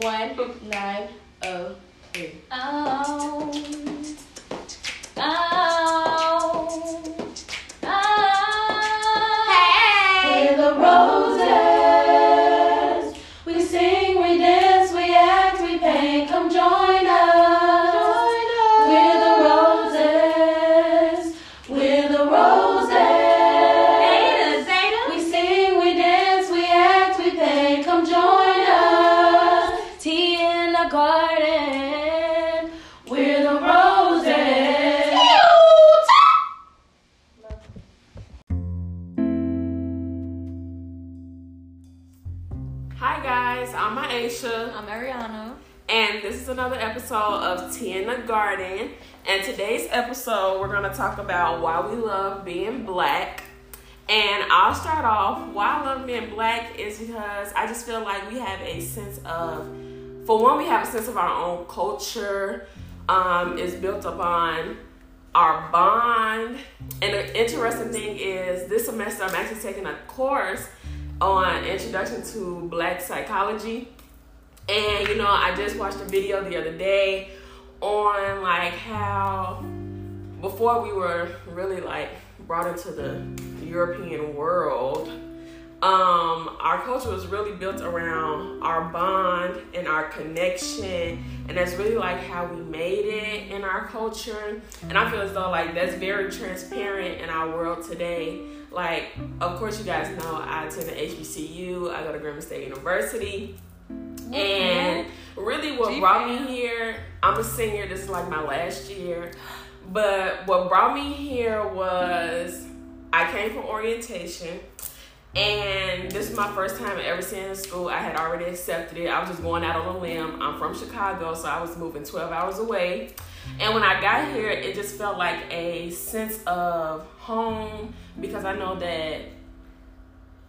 one nine oh three. Oh. Oh. Another episode of Tea in the Garden. And today's episode, we're gonna talk about why we love being black. And I'll start off. Why I love being black is because I just feel like we have a sense of, for one, we have a sense of our own culture. Um, is built upon our bond. And the interesting thing is, this semester I'm actually taking a course on Introduction to Black Psychology. And you know, I just watched a video the other day on like how before we were really like brought into the European world, um, our culture was really built around our bond and our connection, and that's really like how we made it in our culture. And I feel as though like that's very transparent in our world today. Like, of course, you guys know I attend HBCU. I go to Grambling State University. Mm-hmm. And really, what brought me here, I'm a senior. This is like my last year. But what brought me here was I came from orientation. And this is my first time ever seeing a school. I had already accepted it. I was just going out on a limb. I'm from Chicago, so I was moving 12 hours away. And when I got here, it just felt like a sense of home because I know that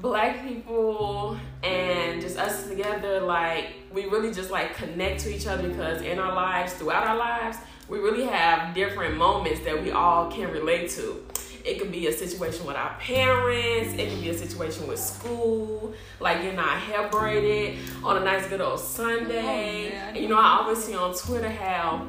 black people and just us together like we really just like connect to each other because in our lives throughout our lives we really have different moments that we all can relate to. It could be a situation with our parents it could be a situation with school like you're not hair braided on a nice good old sunday. Oh, you know i always see on twitter how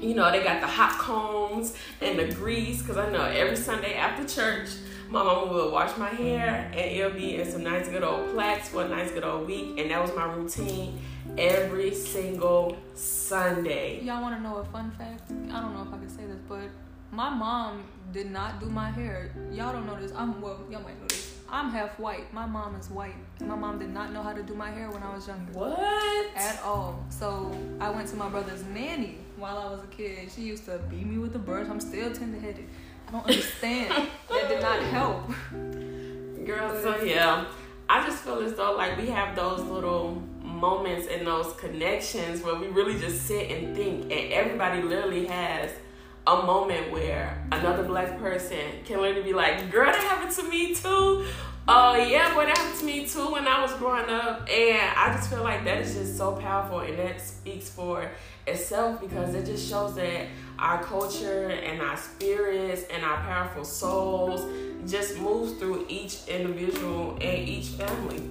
you know, they got the hot combs and the grease because I know every Sunday after church, my mama would wash my hair mm-hmm. and it'll be in some nice good old plaits for a nice good old week. And that was my routine every single Sunday. Y'all want to know a fun fact? I don't know if I can say this, but my mom did not do my hair. Y'all don't know this. I'm well. Y'all might know this. I'm half white. My mom is white. My mom did not know how to do my hair when I was younger. What? At all. So I went to my brother's nanny while I was a kid. She used to beat me with a brush. I'm still tender headed. I don't understand. that did not help. Girl, so yeah, I just feel as though like we have those little moments and those connections where we really just sit and think, and everybody literally has a moment where another black person can literally be like, "Girl, that happened to me too." Oh yeah, boy, that happened to me too when I was growing up, and I just feel like that is just so powerful, and that speaks for itself because it just shows that our culture and our spirits and our powerful souls just moves through each individual and each family.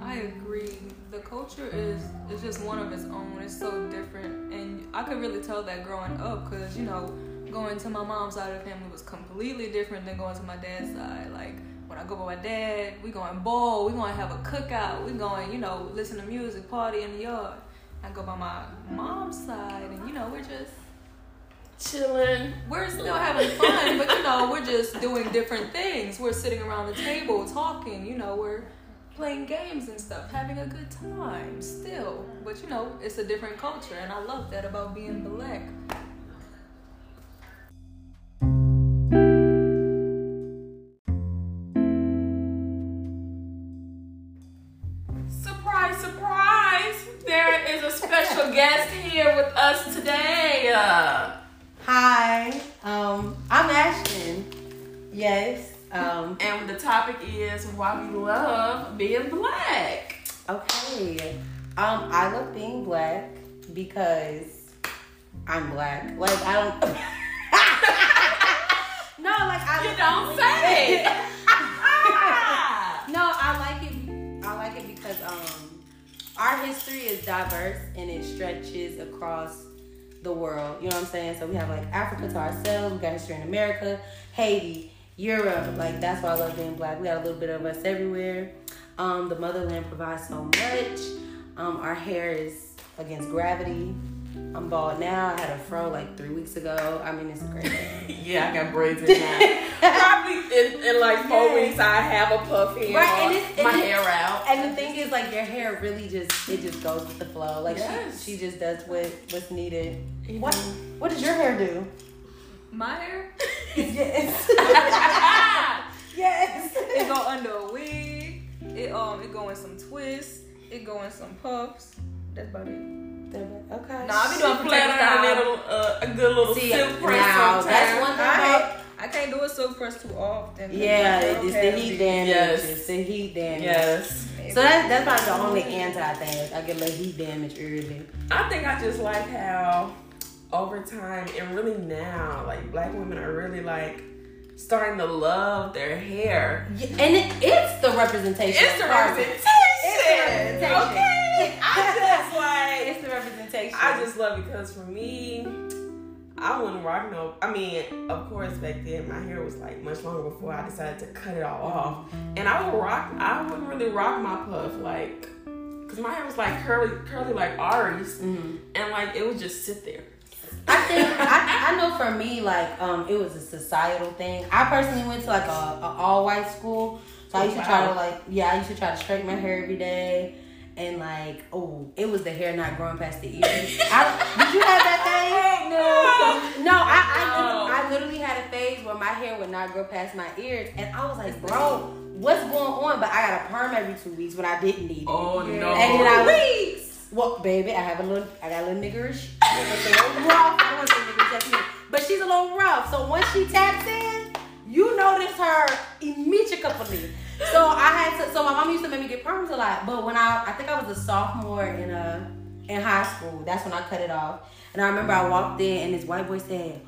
I agree. The culture is is just one of its own. It's so different, and I could really tell that growing up, cause you know, going to my mom's side of the family was completely different than going to my dad's side. Like when I go with my dad, we going bowl, we going to have a cookout, we going, you know, listen to music, party in the yard. I go by my mom's side, and you know, we're just Chilling. we're still having fun, but you know, we're just doing different things. We're sitting around the table talking, you know, we're playing games and stuff, having a good time still. But you know, it's a different culture, and I love that about being black. Um, and the topic is why we love being black. okay. Um, I love being black because I'm black. Like I don't. no, like I You don't say. no, I like it. I like it because um, our history is diverse and it stretches across the world. You know what I'm saying? So we have like Africa to ourselves. We got history in America, Haiti, Europe. Like that's why I love being black. We got a little bit of us everywhere. Um, the motherland provides so much. Um, our hair is against gravity. I'm bald now. I had a fro like three weeks ago. I mean, it's crazy. Yeah, I got braids in now. Probably in, in like four Yes. weeks, I have a puffy Right, and and it's- my and hair it's- out. And the thing is, like, your hair really just it just goes with the flow. Like Yes. she, she just does what what's needed. You What know. what does your hair do? My hair, yes. yes. It go a wig. It um, it go in some twists. It go in some puffs. That's about it. Okay. Nah, I be She doing flat protect out a little, uh, a good little See, silk press now sometimes. that's one thing Alright. about I can't do a silk press too often. yeah, It'll it's the heat me- damage. Yes. It's the heat damage. Yes. So that's that's probably the only anti thing. I get a little heat damage early. I think I just like how over time and really now, like black women are really like starting to love their hair. Yeah, and it, it's the representation. It's the representation. It's the representation. Okay. I just like It's the representation. I just love it because for me, I wouldn't rock no. I mean, of course, back then my hair was like much longer before I decided to cut it all off, and I would rock. I wouldn't really rock my puff like, cause my hair was like curly, curly like Ari's, Mhm. and like it would just sit there. I think I, I know for me like um it was a societal thing. I personally went to like a, a all white school, so I used to try to like yeah I used to try to straighten my hair every day, and like oh it was the hair not growing past the ears. I, did you have that thing? No. No, I I, I literally had a phase where my hair would not grow past my ears, and I was like, bro, what's going on? But I got a perm every two weeks when I didn't need it. Oh no. And then I was, well, baby, I have a little, I got a little niggerish. It's a little rough. I don't want to say niggerish, that's me. But she's a little rough. So once she taps in, you notice her immediately. So I had to, so my mom used to make me get perms a lot. But when I, I think I was a sophomore in a in high school, that's when I cut it off. And I remember I walked in and this white boy said,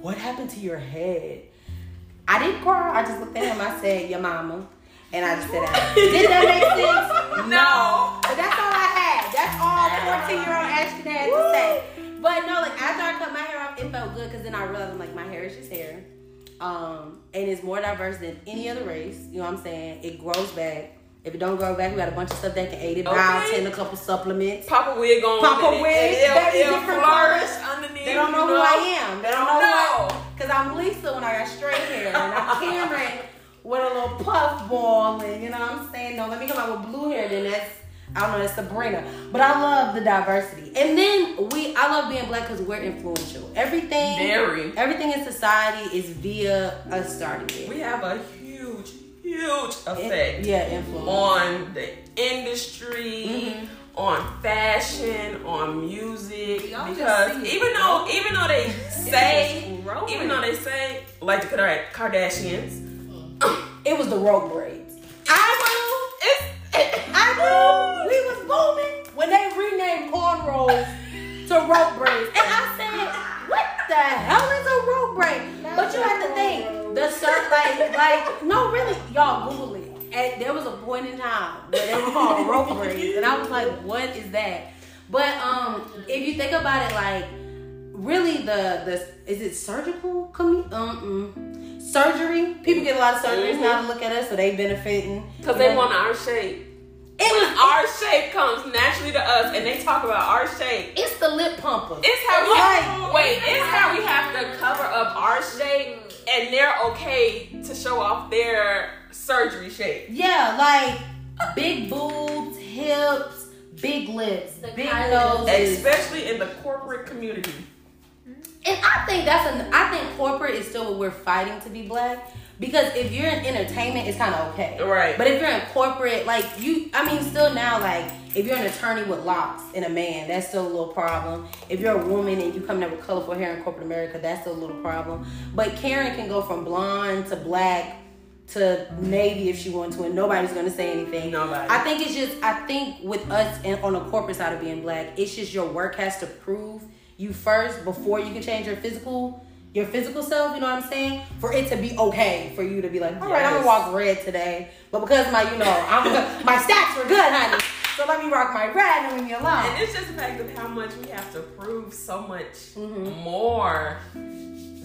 what happened to your head? I didn't cry. I just looked at him. I said, your mama. And I just said that. Did that make sense? No. But that's all I had. That's all 14 year old Ashton had to say. But no, like after I cut my hair off, it felt good because then I realized I'm like, my hair is just hair. Um, and it's more diverse than any other race. You know what I'm saying? It grows back. If it don't grow back, we got a bunch of stuff that can aid it. Okay. tin, a couple supplements. Pop a wig on. Pop a wig, and it'll, baby, it'll different flourish underneath. They don't know who I am. They don't know who I No. Cause I'm Lisa when I got straight hair, and I'm Cameron with a little puff ball, and you know what I'm saying? No, let me come out with blue hair. Then that's I don't know, that's Sabrina. But I love the diversity, and then we I love being black because we're influential. Everything, Very. everything in society is via us starting it. We have a huge, huge In- effect. yeah, influence. on the industry, Mhm. on fashion, on music. Y'all because see even though even though they say even though they say like the Kardar- Kardashians, It was the rope braids. I it's, knew. I knew cornrows to rope braids, and I said, "What the hell is a rope braid?" But you have to think the cert like like no really y'all Google it. And there was a point in time where they were called rope braids, and I was like, "What is that?" But um, if you think about it, like really the the is it surgical commu- um mm, surgery? People get a lot of surgeries now to look at us, so they benefiting because they want our shape. It was our shape comes naturally to us, and they talk about our shape. It's the lip pumper. It's how we Right. have, wait. It's how we have to cover up our shape, and they're okay to show off their surgery shape. Yeah, like big boobs, hips, big lips, The big Kylie noses. Especially in the corporate community. And I think that's an I think corporate is still what we're fighting to be black. Because if you're in entertainment, it's kind of okay. Right. But if you're in corporate, like you, I mean, still now, like if you're an attorney with locks and a man, that's still a little problem. If you're a woman and you come in with colorful hair in corporate America, that's still a little problem. But Karen can go from blonde to black to navy if she wants to, and nobody's gonna say anything. Nobody. I think it's just I think with us and on the corporate side of being black, it's just your work has to prove you first before you can change your physical your physical self, you know what I'm saying? For it to be okay for you to be like, all right, I'm gonna walk red today, but because my, you know, I'm my stats were good, honey. So let me rock my red and leave me alone. And it's just the fact of how much we have to prove so much Mhm. more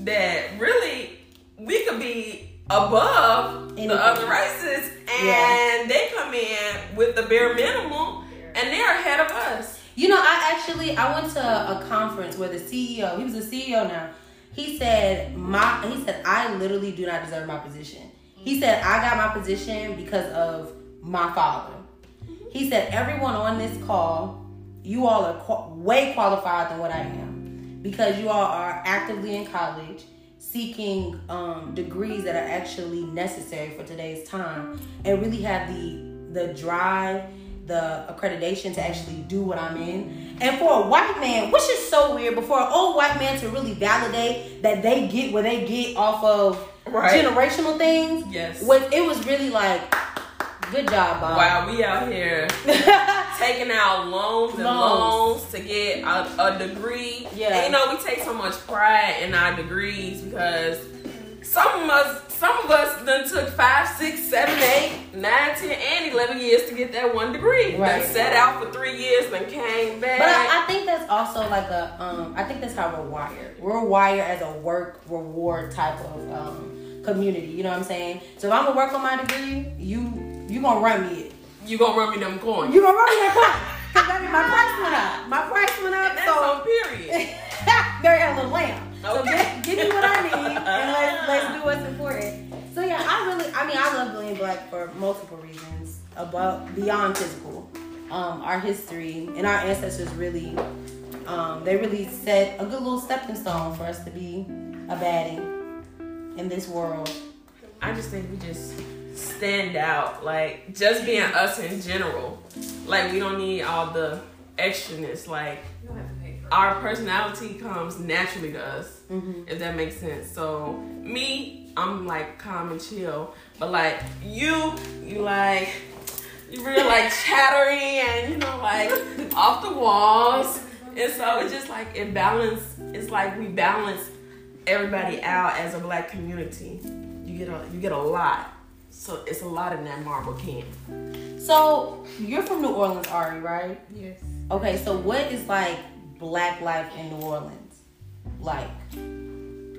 that really we could be above Anything. the other races and Yeah. they come in with the bare minimum and they're ahead of us. You know, I actually I went to a conference where the CEO, he was a CEO now. He said my he said I literally do not deserve my position. He said I got my position because of my father. He said everyone on this call, you all are qu- way qualified than what I am because you all are actively in college seeking um, degrees that are actually necessary for today's time and really have the the drive the accreditation to actually do what I'm in. And for a white man, which is so weird, but for an old white man to really validate that they get what they get off of Right. generational things, Yes. was it was really like, good job, Bob. Wow, we out here taking out loans and Loans. loans to get a, a degree. Yeah. And you know, we take so much pride in our degrees because some of us some of us then took five, six, seven, eight, nine, ten, and eleven years to get that one degree. Right. Then set out for three years, then came back. But I, I think that's also like a um I think that's how we're wired. We're wired as a work reward type of um community. You know what I'm saying? So if I'm gonna work on my degree, you you gonna run me it. you gonna run me them coins. You gonna run me that point. Cause I mean my price went up. My price went up. and that's so on period. Very a little lamb. So give, give me what I need and let's let's do what's important. So yeah, I really I mean I love being black for multiple reasons. Above beyond physical. Um, our history and our ancestors really um, they really set a good little stepping stone for us to be a baddie in this world. I just think we just stand out. Like just being us in general. Like we don't need all the extraness. Like You don't have to pay for our personality comes naturally to us. Mhm. If that makes sense. So me, I'm like calm and chill. But like you, you like you real like chattery and you know like off the walls. And so it's just like it balance. It's like we balance everybody out as a black community. You get a you get a lot. So it's a lot in that marble can. So you're from New Orleans, Ari, right? Yes. Okay, so what is like black life in New Orleans? Like,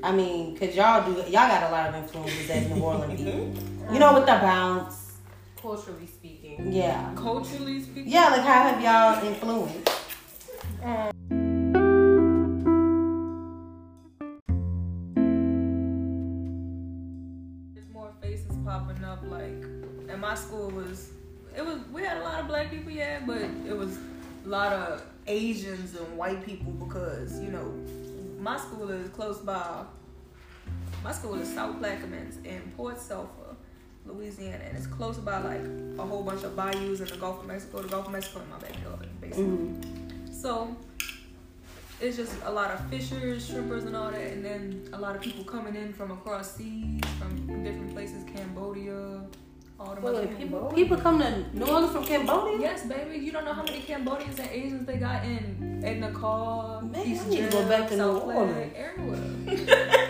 I mean, cause y'all do y'all got a lot of influences as New Orleans people. Mhm. You know, with the bounce, Culturally speaking. yeah, Culturally speaking. yeah. Like, how have y'all influenced? There's more faces popping up. Like, and my school was, it was. We had a lot of black people, yeah, but it was a lot of Asians and white people because you know, my school is close by. My school is South Plaquemines in Port Sulphur, Louisiana, and it's close by like a whole bunch of bayous in the Gulf of Mexico. The Gulf of Mexico in my backyard, basically. Mm-hmm. So it's just a lot of fishers, shrimpers, and all that, and then a lot of people coming in from across seas, from different places, Cambodia, all the Wait, wait, people, people come to New Orleans from Cambodia? Yes, baby. You don't know how many Cambodians and Asians they got in Edna Car, Man, I East need to go back to South New Orleans. everywhere.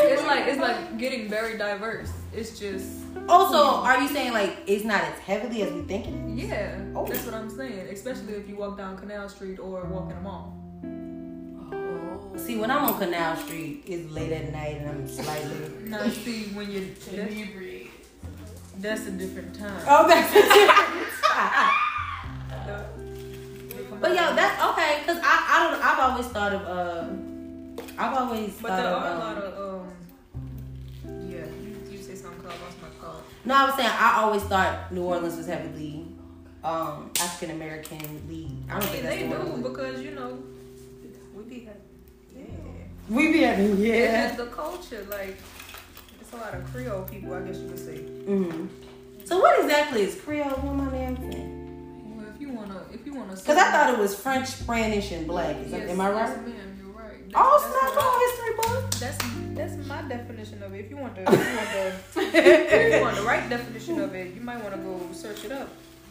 It's like it's like getting very diverse. It's just Also, are you saying like it's not as heavily as we think it is? yeah. Oh. That's what I'm saying. Especially if you walk down Canal Street or walk in a mall. Oh. See, when I'm on Canal Street, it's late at night and I'm slightly. Now see when you that's, that's a different time. Oh, that's a different. time. But yo, that's okay, cause I I don't I've always thought of uh I've always But thought there of are a um, lot of um. Yeah, you, you say something called lost my call. no I was saying I always thought New Orleans was heavily um African American lead. I I don't mean, think that's they the do word. because you know we be heavy. yeah. We be having It's yeah. just the culture, like it's a lot of Creole people, I guess you could say. hmm So what exactly is Creole? What am I saying? Well, if you wanna, if you wanna, Because I thought it was French, Spanish, and black. Is that, Yes, am I yes, right? ma'am, you're right. Oh, That's- snap! that's Come on, history book. That's that's my definition of it. If you want the, if you want the, if you want the right definition of it, you might want to go search it up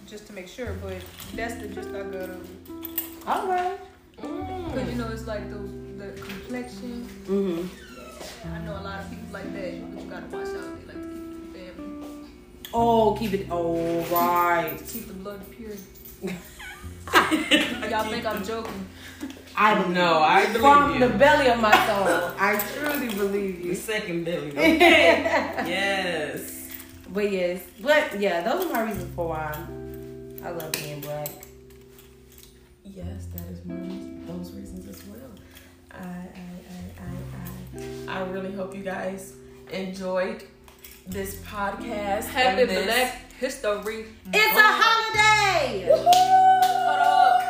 just to make sure. But that's the just I got of it. All right. Cause you know it's like those the complexion. Mm-hmm. I know a lot of people like that, but you gotta watch out. They like to keep the family, Oh, keep it. Oh, right. keep the blood pure. Y'all think I'm joking? I believe No, I believe from you. the belly of my soul. I truly believe The you. second belly. Okay. yes. But yes, but yeah, those are my reasons for why I love being black. Yes, that I, really hope you guys enjoyed this podcast. Happy this- Black History. It's a holiday. Hold up.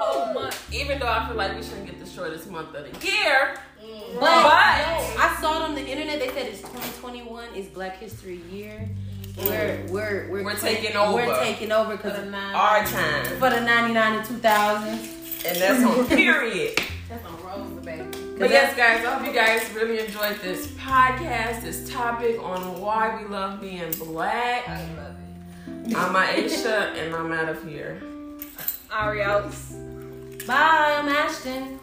Whole month. Even though I feel like we shouldn't get the shortest month of the year, mm. But, But- I saw it on the internet. They said it's 2021 is Black History Year. Mm. We're we're we're, We're taking over. We're taking over because of our time, for the 99 and 2000s. and that's on period. But yes, guys, I hope you guys really enjoyed this podcast, this topic on why we love being black. I love it. I'm Aisha, and I'm out of here. Ari out. Bye, I'm Ashton.